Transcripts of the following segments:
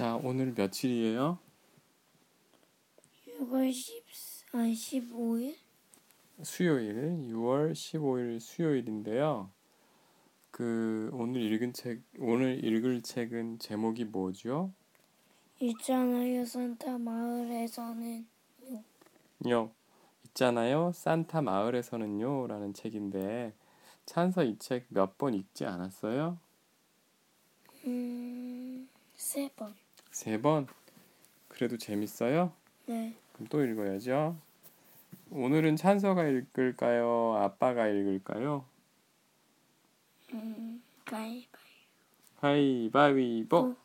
자, 오늘 며칠이에요? 6월 10, 아, 15일? 수요일, 6월 15일 수요일인데요. 그 오늘 읽은 책, 오늘 읽을 책은 제목이 뭐죠? 있잖아요, 산타 마을에서는. 요 있잖아요. 산타 마을에서는요라는 책인데 찬서 이 책 몇 번 읽지 않았어요? 음, 세 번. 세 번. 그래도 재밌어요? 네. 그럼 또 읽어야죠. 오늘은 찬서가 읽을까요? 아빠가 읽을까요? 음, 가위바위보. 가위바위보.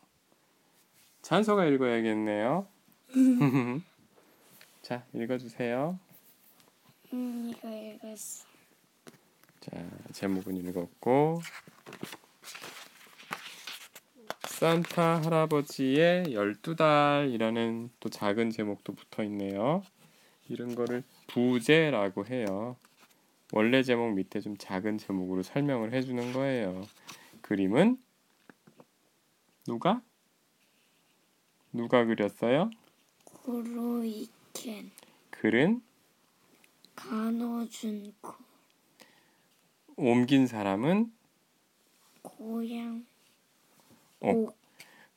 찬서가 읽어야겠네요. 자, 읽어주세요. 음, 이거 읽었어. 자, 제목은 읽었고 산타 할아버지의 12달이라는 또 작은 제목도 붙어 있네요. 이런 거를 부제라고 해요. 원래 제목 밑에 좀 작은 제목으로 설명을 해 주는 거예요. 그림은 누가? 누가 그렸어요? 구로이켄. 글은 간호준코. 옮긴 사람은 고양. 어. 오.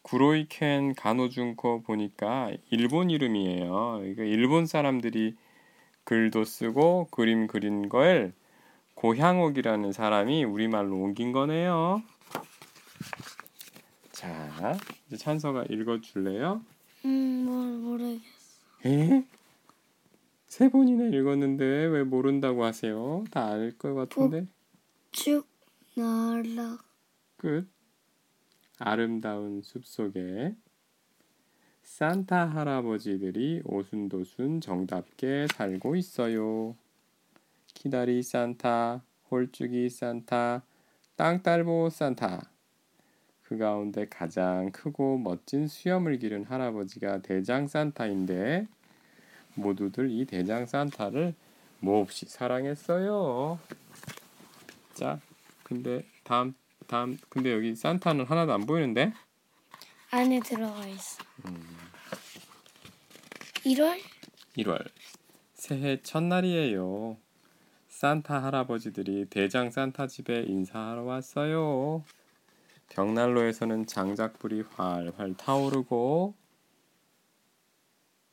구로이켄 가노준코 보니까 일본 이름이에요. 이거 일본 사람들이 글도 쓰고 그림 그린 걸 고향옥이라는 사람이 우리말로 옮긴 거네요. 자, 이제 찬서가 읽어줄래요? 음, 뭘 모르겠어. 에? 세 번이나 읽었는데 왜 모른다고 하세요? 다 알 것 같은데. 쭉 날아. 끝. 아름다운 숲속에 산타 할아버지들이 오순도순 정답게 살고 있어요. 키다리 산타, 홀쭉이 산타, 땅딸보 산타. 그 가운데 가장 크고 멋진 수염을 기른 할아버지가 대장 산타인데 모두들 이 대장 산타를 몹시 사랑했어요. 자, 근데 다음 다음 근데 여기 산타는 하나도 안 보이는데? 안에 들어가 있어. 1월? 1월 새해 첫날이에요. 산타 할아버지들이 대장 산타 집에 인사하러 왔어요. 벽난로에서는 장작불이 활활 타오르고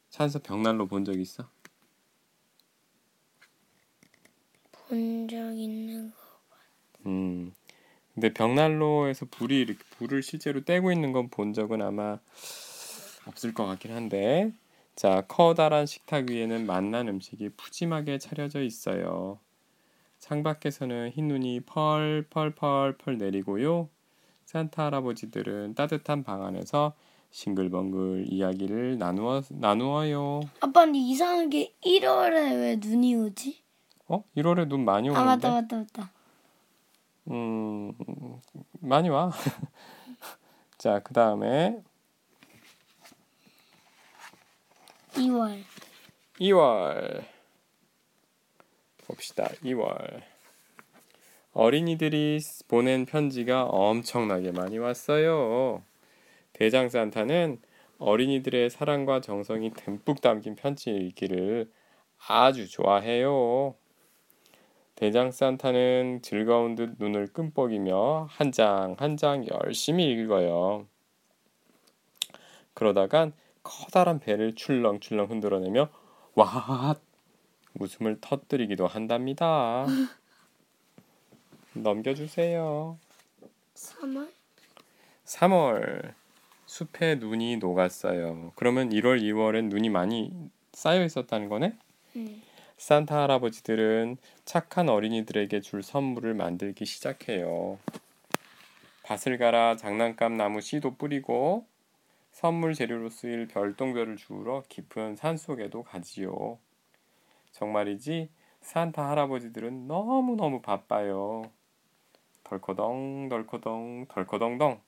찬서 벽난로 본 적 있어? 본 적 있는 거. 음. 근데 벽난로에서 불이 이렇게 불을 실제로 떼고 있는 건 본 적은 아마 없을 것 같긴 한데 자 커다란 식탁 위에는 맛난 음식이 푸짐하게 차려져 있어요. 창밖에서는 흰 눈이 펄펄펄펄 내리고요. 산타 할아버지들은 따뜻한 방 안에서 싱글벙글 이야기를 나누어 나누어요. 아빠 근데 이상하게 1월에 왜 눈이 오지? 어? 1월에 눈 많이 오는데? 아 맞다 맞다 맞다. 음, 많이 와. 자, 그 다음에 2월. 2월. 봅시다. 2월. 어린이들이 보낸 편지가 엄청나게 많이 왔어요. 대장 산타는 어린이들의 사랑과 정성이 듬뿍 담긴 편지 읽기를 아주 좋아해요. 대장 산타는 즐거운 듯 눈을 끔뻑이며 한장 한 장 열심히 읽어요. 그러다간 커다란 배를 출렁출렁 흔들어내며 와 웃음을 터뜨리기도 한답니다. 넘겨주세요. 3월? 3월 숲에 눈이 녹았어요. 그러면 1월, 2월엔 눈이 많이 쌓여 있었다는 거네? 응. 산타 할아버지들은 착한 어린이들에게 줄 선물을 만들기 시작해요. 밭을 갈아 장난감 나무 씨도 뿌리고 선물 재료로 쓰일 별똥별을 주우러 깊은 산 속에도 가지요. 정말이지 산타 할아버지들은 너무너무 바빠요. 덜커덩 덜커덩 덜커덩덩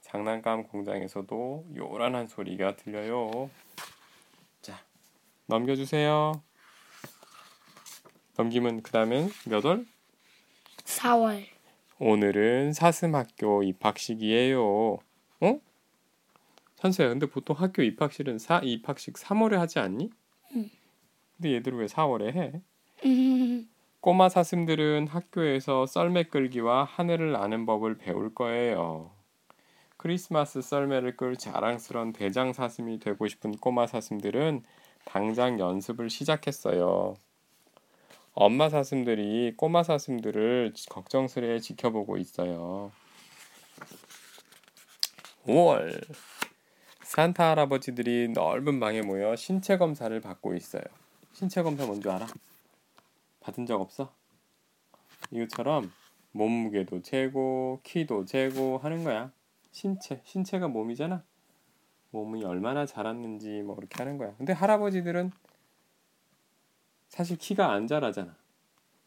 장난감 공장에서도 요란한 소리가 들려요. 자, 넘겨주세요. 넘기면 그 다음엔 몇 월? 4월. 오늘은 사슴학교 입학식이에요. 어? 찬수야, 근데 보통 학교 입학식은 사 입학식 3월에 하지 않니? 응. 근데 얘들 왜 4월에 해? 음, 꼬마 사슴들은 학교에서 썰매 끌기와 하늘을 나는 법을 배울 거예요. 크리스마스 썰매를 끌 자랑스런 대장 사슴이 되고 싶은 꼬마 사슴들은 당장 연습을 시작했어요. 엄마 사슴들이 꼬마 사슴들을 걱정스레 지켜보고 있어요. 5월 산타 할아버지들이 넓은 방에 모여 신체 검사를 받고 있어요. 신체 검사 뭔지 알아? 받은 적 없어? 이것처럼 몸무게도 재고 키도 재고 하는 거야. 신체 신체가 몸이잖아. 몸이 얼마나 자랐는지 뭐 그렇게 하는 거야. 근데 할아버지들은 사실 키가 안 자라잖아.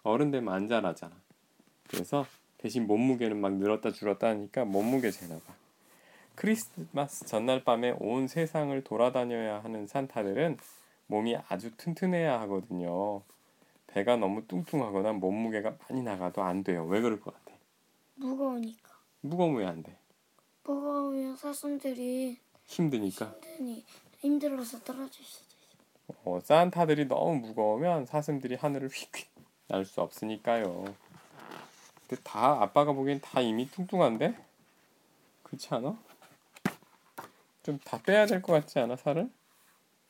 어른 되면 안 자라잖아. 그래서 대신 몸무게는 막 늘었다 줄었다 하니까 몸무게 재나 봐. 크리스마스 전날 밤에 온 세상을 돌아다녀야 하는 산타들은 몸이 아주 튼튼해야 하거든요. 배가 너무 뚱뚱하거나 몸무게가 많이 나가도 안 돼요. 왜 그럴 것 같아? 무거우니까. 무거우면 왜안 돼? 무거우면 사슴들이 힘드니까. 힘드니 힘들어서 떨어질 수도 있 어. 어, 산타들이 너무 무거우면 사슴들이 하늘을 휙휙 날 수 없으니까요. 근데 다 아빠가 보기엔 다 이미 뚱뚱한데? 그렇지 않아? 좀 다 빼야 될 것 같지 않아 살을?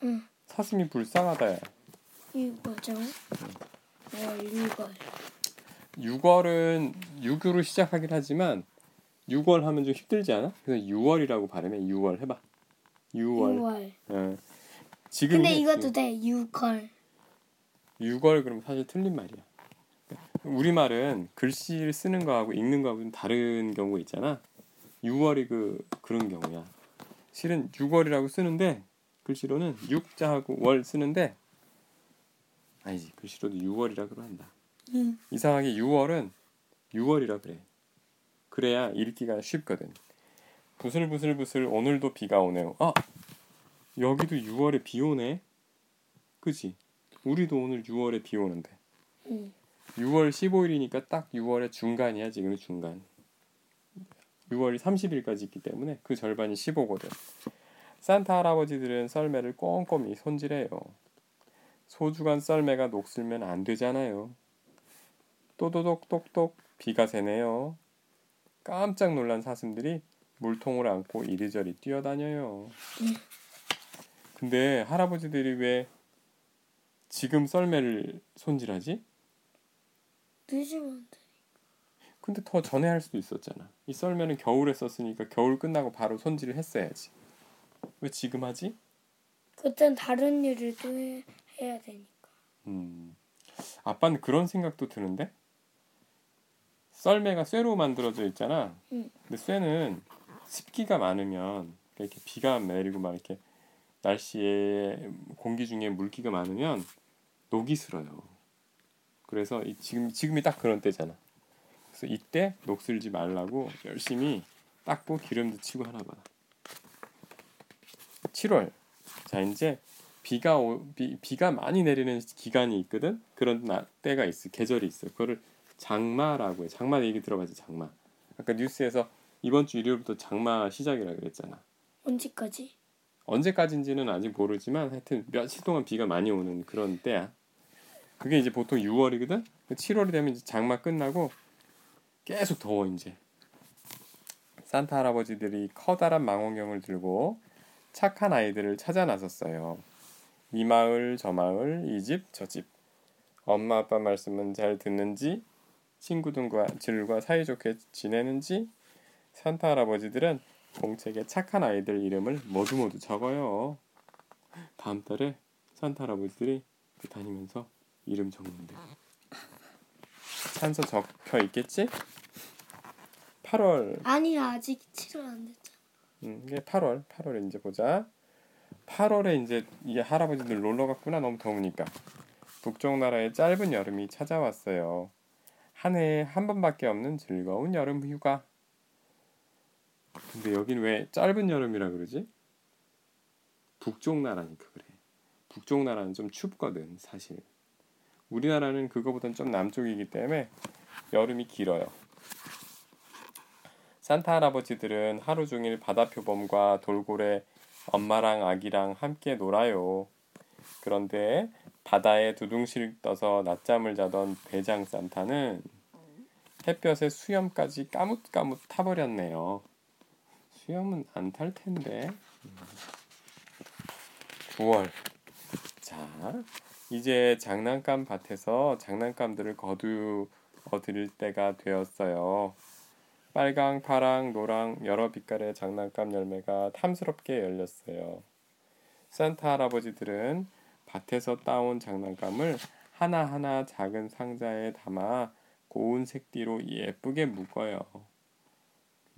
응. 사슴이 불쌍하다 야. 이거죠. 월, 이걸. 6월은 6으로 시작하긴 하지만 6월 하면 좀 힘들지 않아? 그래서 6월이라고 발음해. 6월 해봐. 6월. 6월. 어. 지금 근데 해- 이것도 돼. 6월. 6월 그러면 사실 틀린 말이야. 우리 말은 글씨를 쓰는 거하고 읽는 거하고 좀 다른 경우가 있잖아. 6월이 그 그런 경우야. 실은 6월이라고 쓰는데 글씨로는 6자하고 월 쓰는데 아니지 글씨로도 6월이라 그런다. 응. 이상하게 6월은 6월이라 그래. 그래야 읽기가 쉽거든. 부슬부슬부슬 오늘도 비가 오네요. 아 여기도 6월에 비 오네. 그지? 우리도 오늘 6월에 비 오는데. 응. 6월 15일이니까 딱 6월의 중간이야 지금 중간. 6월이 30일까지 있기 때문에 그 절반이 15거든. 산타 할아버지들은 썰매를 꼼꼼히 손질해요. 소중한 썰매가 녹슬면 안 되잖아요. 또도독 똑똑 비가 새네요. 깜짝 놀란 사슴들이 물통을 안고 이리저리 뛰어다녀요. 근데 할아버지들이 왜 지금 썰매를 손질하지? 늦으면 돼. 근데 더 전에 할 수도 있었잖아. 이 썰매는 겨울에 썼으니까 겨울 끝나고 바로 손질을 했어야지. 왜 지금 하지? 그땐 다른 일을 또 해, 해야 되니까. 음, 아빠는 그런 생각도 드는데 썰매가 쇠로 만들어져 있잖아. 응. 근데 쇠는 습기가 많으면 이렇게 비가 내리고 막 이렇게 날씨에 공기 중에 물기가 많으면 녹이 슬어요. 그래서 이 지금 지금이 딱 그런 때잖아. 그래서 이때 녹슬지 말라고 열심히 닦고 기름도 치고 하나 봐. 7월. 자 이제 비가 오, 비, 비가 많이 내리는 기간이 있거든. 그런 나, 때가 있어. 계절이 있어. 그거를 장마라고 해. 장마 얘기 들어봤지 장마. 아까 뉴스에서 이번 주 일요일부터 장마 시작이라 그랬잖아. 언제까지? 언제까지인지는 아직 모르지만 하여튼 며칠 동안 비가 많이 오는 그런 때야. 그게 이제 보통 6월이거든. 7월이 되면 이제 장마 끝나고 계속 더워 이제. 산타 할아버지들이 커다란 망원경을 들고 착한 아이들을 찾아 나섰어요. 이 마을 저 마을 이 집 저 집. 엄마 아빠 말씀은 잘 듣는지 친구들과 들과 사이좋게 지내는지 산타 할아버지들은 공책에 착한 아이들 이름을 모두 모두 적어요. 다음 달에 산타 할아버지들이 다니면서 이름 적는데. 찬서 적혀 있겠지? 8월. 아니 아직 7월 안 됐잖아. 음, 이게 8월. 8월에 이제 보자. 8월에 이제 이 할아버지들 놀러 갔구나 너무 더우니까. 북쪽 나라의 짧은 여름이 찾아왔어요. 한 해에 한 번밖에 없는 즐거운 여름 휴가 근데 여긴 왜 짧은 여름이라 그러지? 북쪽 나라니까 그래 북쪽 나라는 좀 춥거든 사실 우리나라는 그거보단 좀 남쪽이기 때문에 여름이 길어요 산타 할아버지들은 하루 종일 바다 표범과 돌고래 엄마랑 아기랑 함께 놀아요. 그런데 바다에 두둥실 떠서 낮잠을 자던 대장 산타는 햇볕에 수염까지 까뭇까뭇 타버렸네요. 수염은 안 탈 텐데. 9월. 자, 이제 장난감 밭에서 장난감들을 거두어 드릴 때가 되었어요. 빨강, 파랑, 노랑 여러 빛깔의 장난감 열매가 탐스럽게 열렸어요. 산타 할아버지들은 밭에서 따온 장난감을 하나하나 작은 상자에 담아 고운 색띠로 예쁘게 묶어요.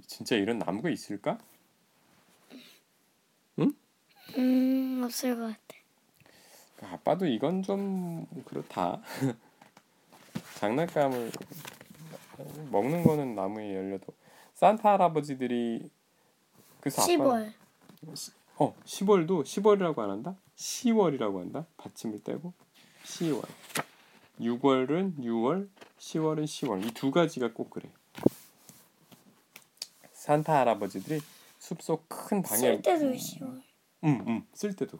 진짜 이런 나무가 있을까? 음 없을 것 같아. 아빠도 이건 좀 그렇다. 장난감을 먹는 거는 나무에 열려도 산타 할아버지들이 그래서 아빠는 10월. 어 10월도 10월이라고 안 한다? 10월이라고 한다. 받침을 떼고 10월. 6월은 6월, 10월은 10월. 이 두 가지가 꼭 그래. 산타 할아버지들이 숲속 큰 방에 쓸 때도 10월. 음, 음, 쓸 때도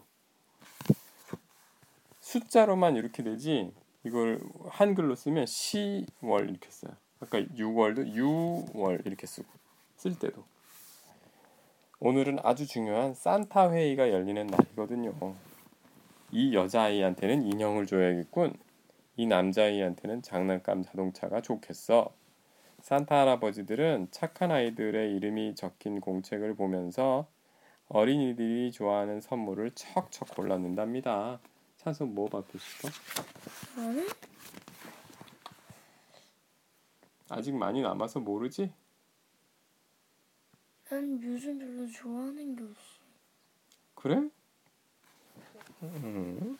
숫자로만 이렇게 되지 이걸 한글로 쓰면 10월 이렇게 써요. 아까 6월도 6월 이렇게 쓰고 쓸 때도 오늘은 아주 중요한 산타 회의가 열리는 날이거든요. 이 여자아이한테는 인형을 줘야겠군. 이 남자아이한테는 장난감 자동차가 좋겠어. 산타 할아버지들은 착한 아이들의 이름이 적힌 공책을 보면서 어린이들이 좋아하는 선물을 척척 골라낸답니다. 찬수 뭐 받고 싶어? 나는 아직 많이 남아서 모르지? 난 요즘 별로 좋아하는 게 없어. 그래? 음.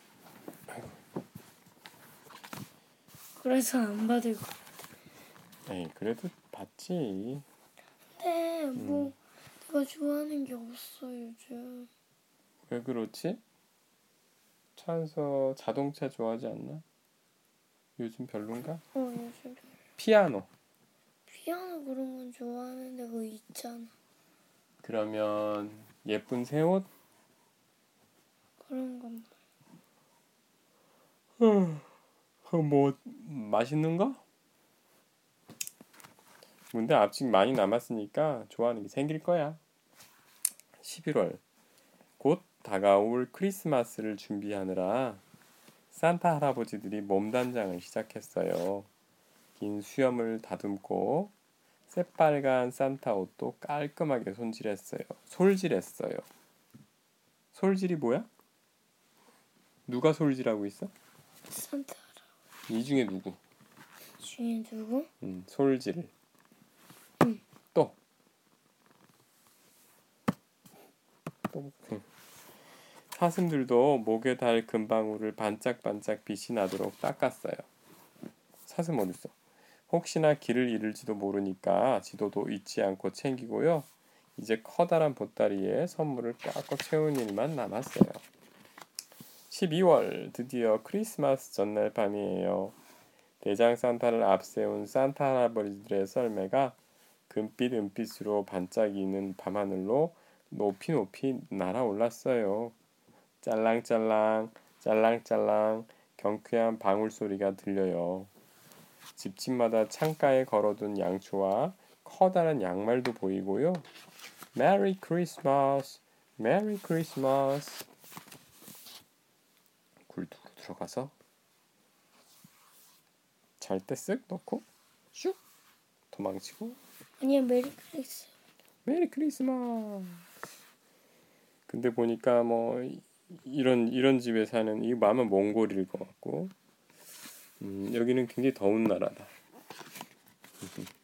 그래서 안 받을 거. 에이 그래도 받지. 근데 뭐 내가 좋아하는 게 없어 요즘. 왜 그렇지? 찬서 자동차 좋아하지 않나? 요즘 별론가? 어 요즘 별로. 피아노. 피아노 그런 건 좋아하는데 그거 있잖아. 그러면 예쁜 새 옷? 그런 건 어, 뭐 맛있는 거? 근데 아직 많이 남았으니까 좋아하는 게 생길 거야. 11월 곧 다가올 크리스마스를 준비하느라 산타 할아버지들이 몸단장을 시작했어요. 긴 수염을 다듬고 새빨간 산타 옷도 깔끔하게 손질했어요. 솔질했어요. 솔질이 뭐야? 누가 솔질하고 있어? 산타 이 중에 누구? 중에 누구? 음, 솔질. 음. 또. 또. 음. 사슴들도 목에 달 금방울을 반짝반짝 빛이 나도록 닦았어요. 사슴 어딨어? 혹시나 길을 잃을지도 모르니까 지도도 잊지 않고 챙기고요. 이제 커다란 보따리에 선물을 꽉꽉 채운 일만 남았어요. 12월 드디어 크리스마스 전날 밤이에요. 대장 산타를 앞세운 산타 할아버지들의 썰매가 금빛 은빛으로 반짝이는 밤하늘로 높이 높이 날아올랐어요. 짤랑짤랑 짤랑짤랑 경쾌한 방울 소리가 들려요. 집집마다 창가에 걸어둔 양초와 커다란 양말도 보이고요. 메리 크리스마스, 메리 크리스마스. 굴뚝으로 들어가서 잘때쓱 넣고 슉 도망치고 아니야 메리 크리스. 메리 크리스마스. 근데 보니까 뭐 이- 이런 이런 집에 사는 이 아마 몽골일 것 같고 음, 여기는 굉장히 더운 나라다.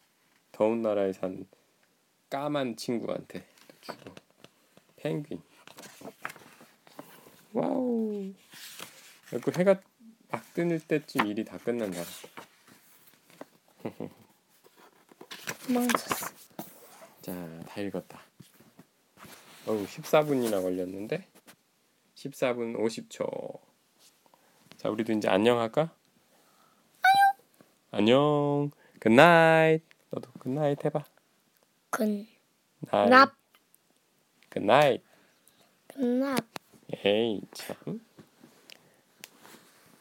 더운 나라에 산 까만 친구한테 주로 펭귄. Wow. 그리고 해가 막 뜨는 때쯤 일이 다 끝난다. 자, 다 읽었다. 어우, 14분이나 걸렸는데? 14분 50초. 자, 우리도 이제 안녕 할까? 안녕. 안녕. Good night. 너도 good night 해봐. Good night. 납. 에이 참.